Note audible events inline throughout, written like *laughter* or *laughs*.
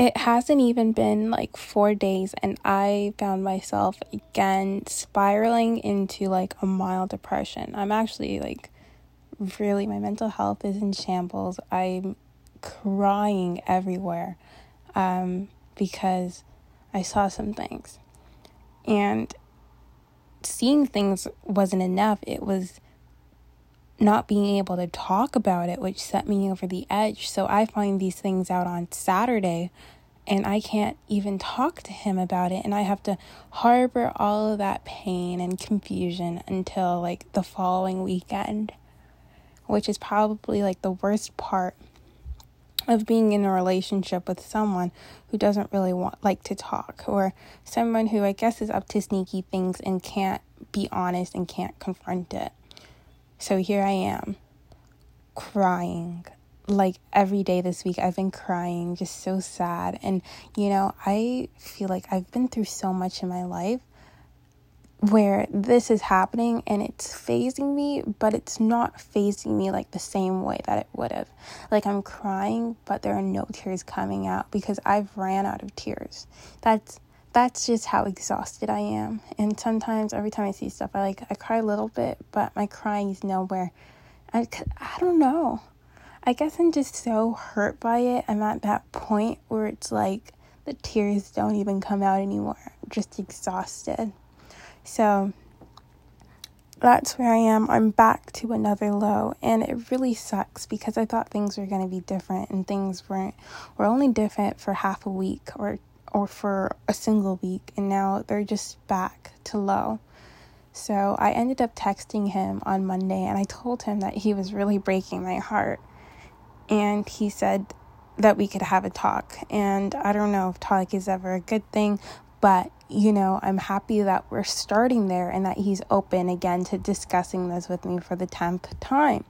it hasn't even been like four days, and I found myself again spiraling into like a mild depression. I'm actually like really, my mental health is in shambles. I'm crying everywhere um, because I saw some things. And seeing things wasn't enough. It was not being able to talk about it, which set me over the edge. So I find these things out on Saturday and I can't even talk to him about it. And I have to harbor all of that pain and confusion until like the following weekend, which is probably like the worst part of being in a relationship with someone who doesn't really want like to talk or someone who I guess is up to sneaky things and can't be honest and can't confront it. So here I am, crying. Like every day this week, I've been crying, just so sad. And, you know, I feel like I've been through so much in my life where this is happening and it's fazing me, but it's not fazing me like the same way that it would have. Like I'm crying, but there are no tears coming out because I've ran out of tears. That's that's just how exhausted I am. And sometimes every time I see stuff, I like I cry a little bit, but my crying is nowhere. I I don't know. I guess I'm just so hurt by it. I'm at that point where it's like the tears don't even come out anymore. I'm just exhausted. So that's where I am. I'm back to another low, and it really sucks because I thought things were going to be different, and things weren't. Were only different for half a week or or for a single week, and now they're just back to low. So I ended up texting him on Monday and I told him that he was really breaking my heart. And he said that we could have a talk. And I don't know if talk is ever a good thing, but you know, I'm happy that we're starting there and that he's open again to discussing this with me for the 10th time.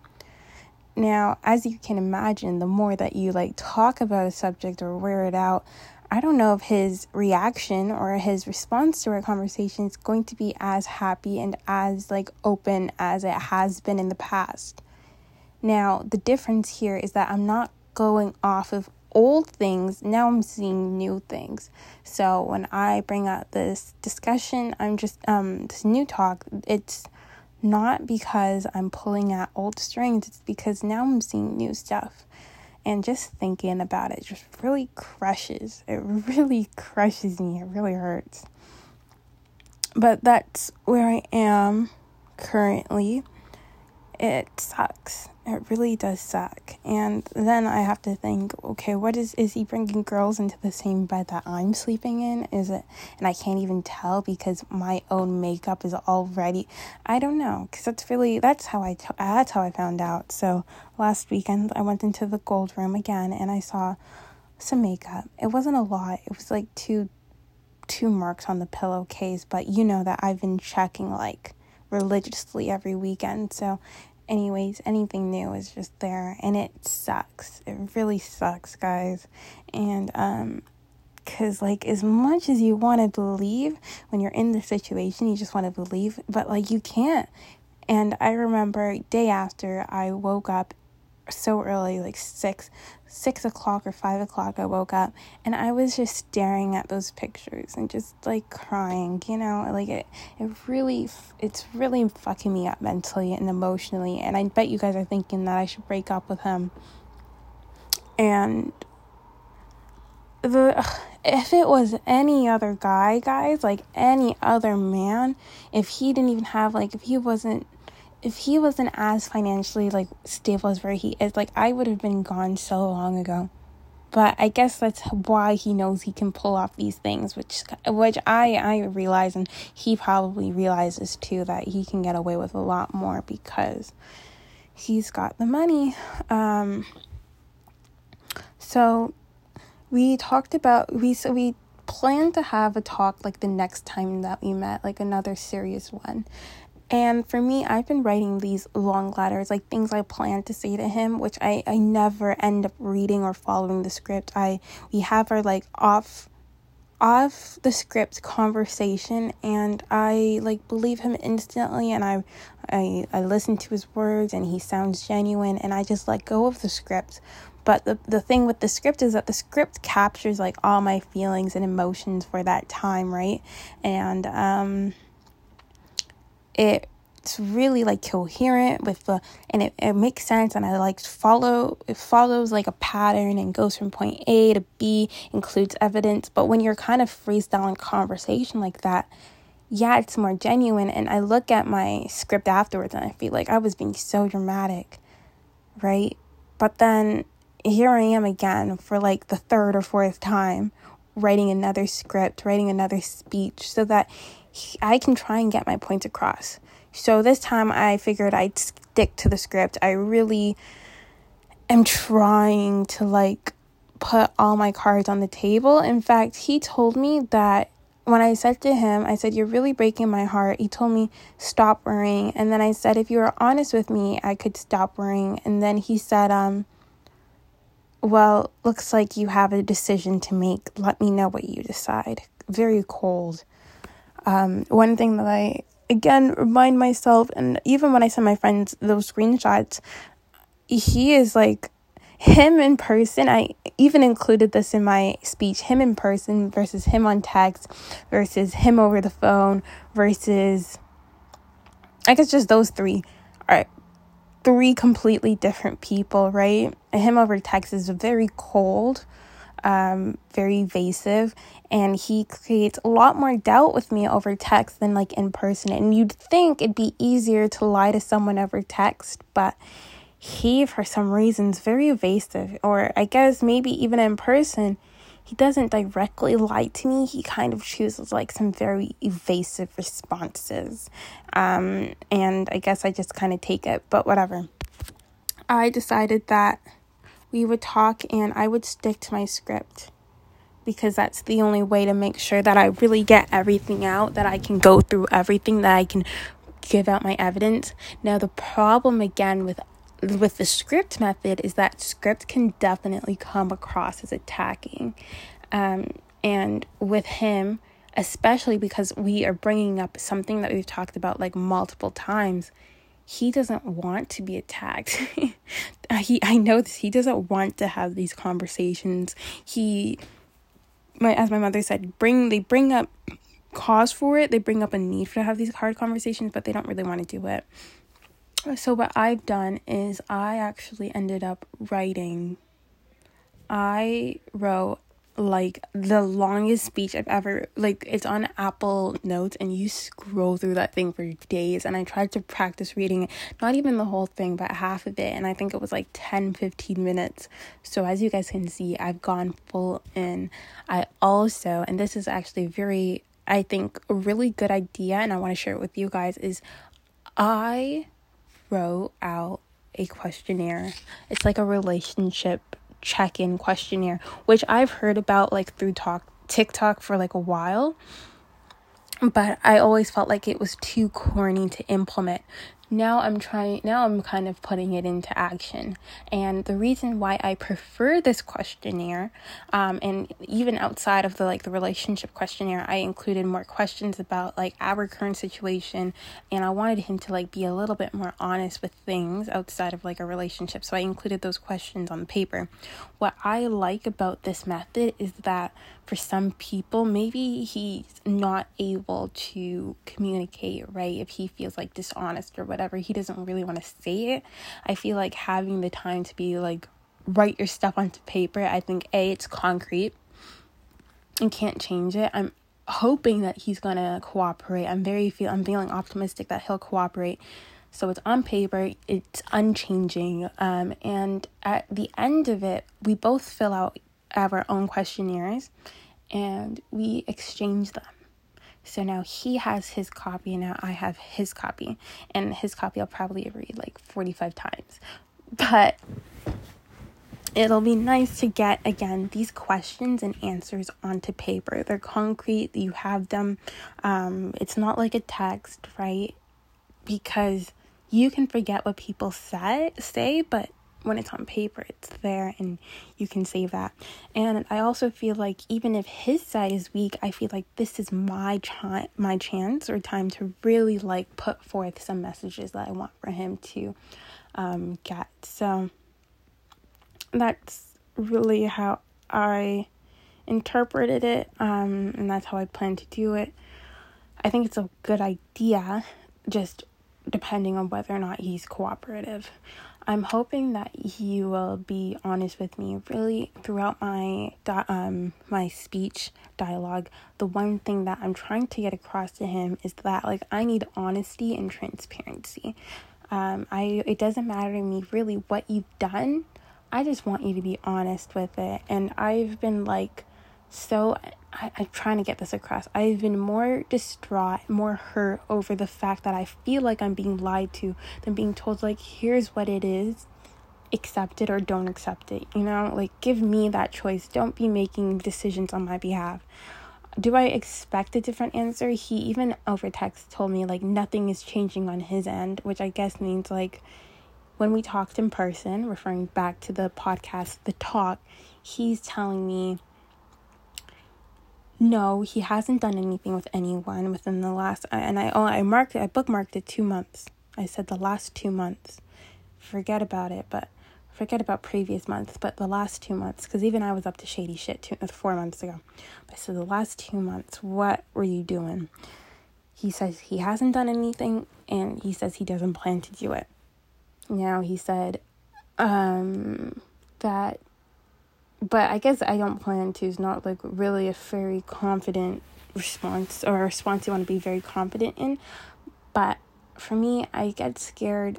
Now, as you can imagine, the more that you like talk about a subject or wear it out, I don't know if his reaction or his response to our conversation is going to be as happy and as like open as it has been in the past. Now, the difference here is that I'm not going off of old things, now I'm seeing new things. So when I bring out this discussion, I'm just um this new talk, it's not because I'm pulling at old strings, it's because now I'm seeing new stuff and just thinking about it just really crushes. It really *laughs* crushes me. It really hurts. But that's where I am currently. It sucks. It really does suck. And then I have to think, okay, what is is he bringing girls into the same bed that I'm sleeping in? Is it and I can't even tell because my own makeup is already I don't know cuz that's really that's how I that's how I found out. So last weekend I went into the gold room again and I saw some makeup. It wasn't a lot. It was like two two marks on the pillowcase, but you know that I've been checking like religiously every weekend. So anyways, anything new is just there and it sucks. It really sucks, guys. And um cuz like as much as you want to believe when you're in the situation, you just want to believe, but like you can't. And I remember day after I woke up so early, like six, six o'clock or five o'clock. I woke up and I was just staring at those pictures and just like crying. You know, like it, it really, it's really fucking me up mentally and emotionally. And I bet you guys are thinking that I should break up with him. And the if it was any other guy, guys, like any other man, if he didn't even have like if he wasn't if he wasn't as financially like stable as where he is, like I would have been gone so long ago. But I guess that's why he knows he can pull off these things, which which I I realize, and he probably realizes too that he can get away with a lot more because he's got the money. Um, so we talked about we so we planned to have a talk like the next time that we met, like another serious one. And for me, I've been writing these long letters, like things I plan to say to him, which I, I never end up reading or following the script. I we have our like off off the script conversation and I like believe him instantly and I I I listen to his words and he sounds genuine and I just let go of the script. But the, the thing with the script is that the script captures like all my feelings and emotions for that time, right? And um, it's really like coherent with the and it, it makes sense and i like follow it follows like a pattern and goes from point a to b includes evidence. But when you're kind of freestyling conversation like that yeah it's more genuine. And i look at my script afterwards and i feel like i was being so dramatic right? But then here i am again for like the third or fourth time writing another script writing another speech so that I can try and get my points across. So this time I figured I'd stick to the script. I really am trying to like put all my cards on the table. In fact, he told me that when I said to him, I said, You're really breaking my heart. He told me, Stop worrying. And then I said, If you were honest with me, I could stop worrying. And then he said, Um, well, looks like you have a decision to make. Let me know what you decide. Very cold. Um, one thing that I again remind myself and even when I send my friends those screenshots, he is like him in person. I even included this in my speech. Him in person versus him on text versus him over the phone versus I guess just those three are three completely different people, right? Him over text is very cold um, very evasive and he creates a lot more doubt with me over text than like in person. And you'd think it'd be easier to lie to someone over text but he for some reason is very evasive. Or i guess maybe even in person he doesn't directly lie to me. He kind of chooses like some very evasive responses. Um, and i guess i just kind of take it but whatever. I decided that we would talk and I would stick to my script because that's the only way to make sure that I really get everything out, that I can go through everything, that I can give out my evidence. Now the problem again with with the script method is that script can definitely come across as attacking. Um, and with him, especially because we are bringing up something that we've talked about like multiple times, he doesn't want to be attacked. *laughs* he I know this he doesn't want to have these conversations. He my as my mother said, bring they bring up cause for it. They bring up a need for to have these hard conversations, but they don't really want to do it. So what I've done is I actually ended up writing I wrote like the longest speech I've ever like it's on Apple Notes and you scroll through that thing for days and I tried to practice reading not even the whole thing but half of it and I think it was like 10 15 minutes. So as you guys can see, I've gone full in. I also and this is actually very I think a really good idea and I want to share it with you guys is I wrote out a questionnaire. It's like a relationship check in questionnaire, which I've heard about like through talk TikTok for like a while. But I always felt like it was too corny to implement now I'm trying now I'm kind of putting it into action. And the reason why I prefer this questionnaire um, and even outside of the like the relationship questionnaire I included more questions about like our current situation. And I wanted him to like be a little bit more honest with things outside of like a relationship. So I included those questions on the paper. What I like about this method is that for some people, maybe he's not able to communicate, right? If he feels like dishonest or whatever, he doesn't really want to say it. I feel like having the time to be like, write your stuff onto paper, I think A, it's concrete and can't change it. I'm hoping that he's gonna cooperate. I'm very feel I'm feeling optimistic that he'll cooperate. So it's on paper, it's unchanging. Um, and at the end of it, we both fill out our own questionnaires and we exchange them. So now he has his copy, and now I have his copy. And his copy I'll probably read like 45 times. But it'll be nice to get, again, these questions and answers onto paper. They're concrete, you have them. Um, it's not like a text, right? Because you can forget what people say, say, but when it's on paper, it's there and you can save that. And I also feel like even if his side is weak, I feel like this is my ch- my chance or time to really like put forth some messages that I want for him to um, get. So that's really how I interpreted it, um, and that's how I plan to do it. I think it's a good idea, just depending on whether or not he's cooperative. I'm hoping that he will be honest with me. Really, throughout my um my speech dialogue, the one thing that I'm trying to get across to him is that like I need honesty and transparency. Um, I it doesn't matter to me really what you've done. I just want you to be honest with it. And I've been like so I, I'm trying to get this across. I've been more distraught, more hurt over the fact that I feel like I'm being lied to than being told, like, here's what it is, accept it or don't accept it. You know, like, give me that choice. Don't be making decisions on my behalf. Do I expect a different answer? He even over text told me, like, nothing is changing on his end, which I guess means, like, when we talked in person, referring back to the podcast, the talk, he's telling me no, he hasn't done anything with anyone within the last and I oh I marked it I bookmarked it 2 months. I said the last 2 months. Forget about it, but forget about previous months, but the last 2 months cuz even I was up to shady shit two, 4 months ago. I said the last 2 months, what were you doing? He says he hasn't done anything and he says he doesn't plan to do it. Now he said um that but I guess I don't plan to is not like really a very confident response or a response you want to be very confident in. But for me, I get scared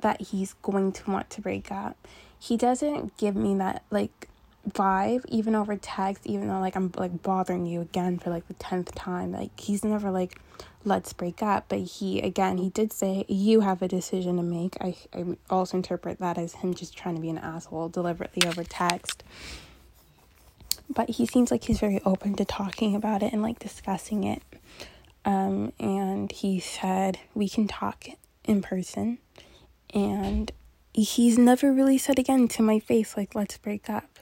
that he's going to want to break up. He doesn't give me that like vibe even over text even though like I'm like bothering you again for like the 10th time like he's never like let's break up. But he again he did say you have a decision to make. I, I also interpret that as him just trying to be an asshole deliberately over text. But he seems like he's very open to talking about it and like discussing it. Um and he said we can talk in person. And he's never really said again to my face like let's break up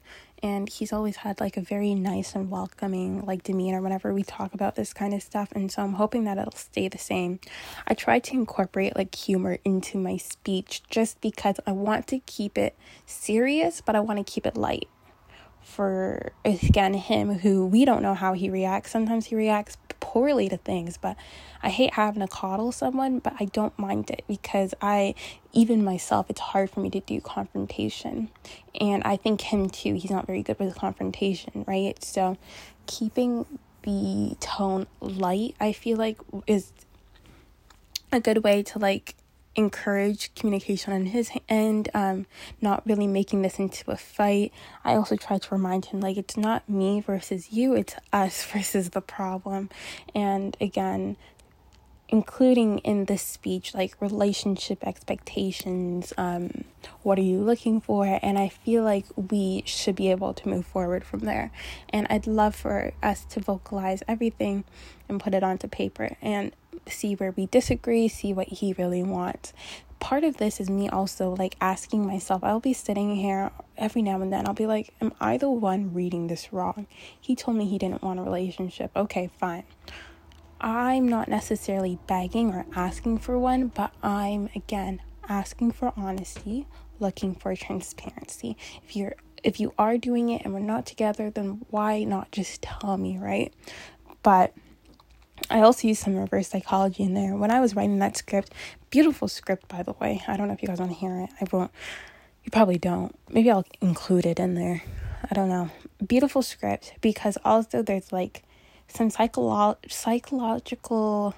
and he's always had like a very nice and welcoming like demeanor whenever we talk about this kind of stuff and so i'm hoping that it'll stay the same. I try to incorporate like humor into my speech just because i want to keep it serious but i want to keep it light for again him who we don't know how he reacts sometimes he reacts poorly to things, but I hate having to coddle someone, but I don't mind it because I, even myself, it's hard for me to do confrontation. And I think him too, he's not very good with confrontation, right? So keeping the tone light, I feel like, is a good way to like encourage communication on his end, um, not really making this into a fight. I also try to remind him, like, it's not me versus you, it's us *laughs* versus the problem. And again, including in this speech, like relationship expectations, um, what are you looking for? And I feel like we should be able to move forward from there. And I'd love for us to vocalize everything and put it onto paper. And see where we disagree, see what he really wants. Part of this is me also like asking myself, I'll be sitting here every now and then, I'll be like, Am I the one reading this wrong? He told me he didn't want a relationship. Okay, fine. I'm not necessarily begging or asking for one, but I'm again asking for honesty, looking for transparency. If you're if you are doing it and we're not together, then why not just tell me, right? But I also used some reverse psychology in there. When I was writing that script, beautiful script, by the way. I don't know if you guys want to hear it. I won't. You probably don't. Maybe I'll include it in there. I don't know. Beautiful script because also there's like some psycholo- psychological,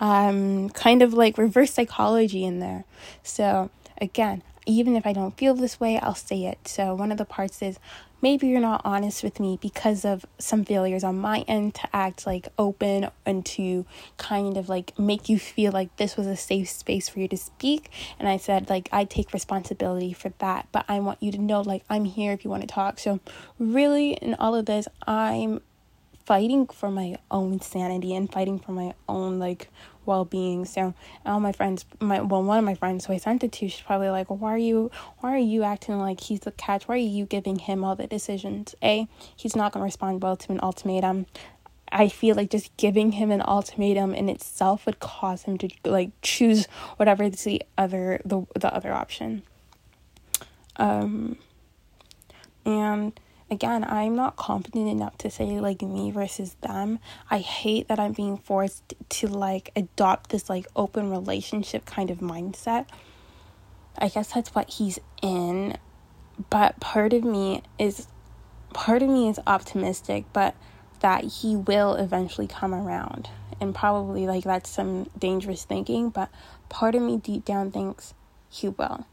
um, kind of like reverse psychology in there. So again, even if I don't feel this way, I'll say it. So one of the parts is maybe you're not honest with me because of some failures on my end to act like open and to kind of like make you feel like this was a safe space for you to speak and i said like i take responsibility for that but i want you to know like i'm here if you want to talk so really in all of this i'm fighting for my own sanity and fighting for my own like well being. So all my friends, my well, one of my friends who I sent it to, she's probably like, "Why are you? Why are you acting like he's the catch? Why are you giving him all the decisions? A, he's not gonna respond well to an ultimatum. I feel like just giving him an ultimatum in itself would cause him to like choose whatever the other the the other option. Um, And again, I'm not confident enough to say like me versus them. I hate that I'm being forced to like adopt this like open relationship kind of mindset. I guess that's what he's in. But part of me is part of me is optimistic, but that he will eventually come around. And probably like that's some dangerous thinking, but part of me deep down thinks he will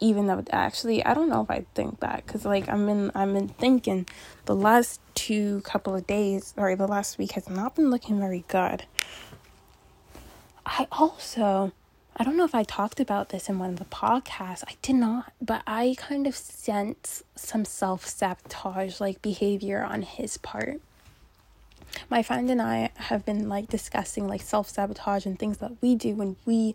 even though actually I don't know if I think that because like I'm in I'm in thinking the last two couple of days or the last week has not been looking very good. I also I don't know if I talked about this in one of the podcasts. I did not, but I kind of sense some self sabotage like behavior on his part. My friend and I have been like discussing like self sabotage and things that we do when we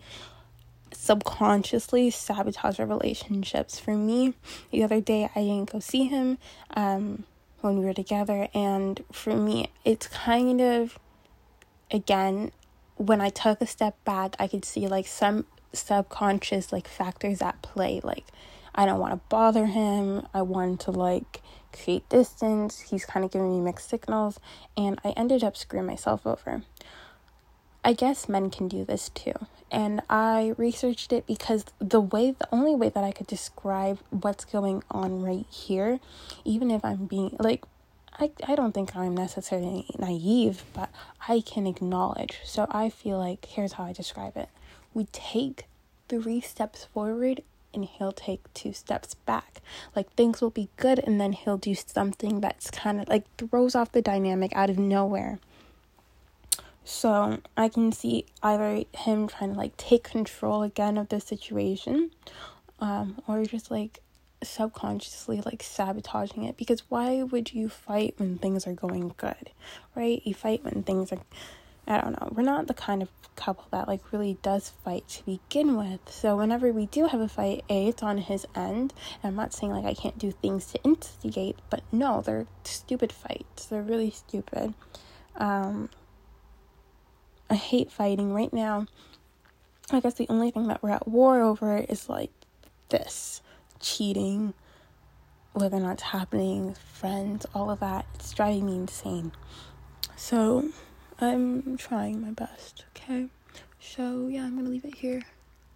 subconsciously sabotage our relationships. For me, the other day I didn't go see him um, when we were together, and for me, it's kind of again when I took a step back, I could see like some subconscious like factors at play. Like I don't want to bother him. I want to like create distance. He's kind of giving me mixed signals, and I ended up screwing myself over. I guess men can do this too. And I researched it because the way, the only way that I could describe what's going on right here, even if I'm being like, I, I don't think I'm necessarily naive, but I can acknowledge. So I feel like here's how I describe it we take three steps forward and he'll take two steps back. Like things will be good, and then he'll do something that's kind of like throws off the dynamic out of nowhere. So I can see either him trying to like take control again of the situation, um, or just like subconsciously like sabotaging it. Because why would you fight when things are going good, right? You fight when things are, I don't know. We're not the kind of couple that like really does fight to begin with. So whenever we do have a fight, a it's on his end. And I'm not saying like I can't do things to instigate, but no, they're stupid fights. They're really stupid. Um, I hate fighting right now. I guess the only thing that we're at war over is like this cheating, whether or not it's happening, friends, all of that. It's driving me insane. So I'm trying my best, okay? So yeah, I'm gonna leave it here.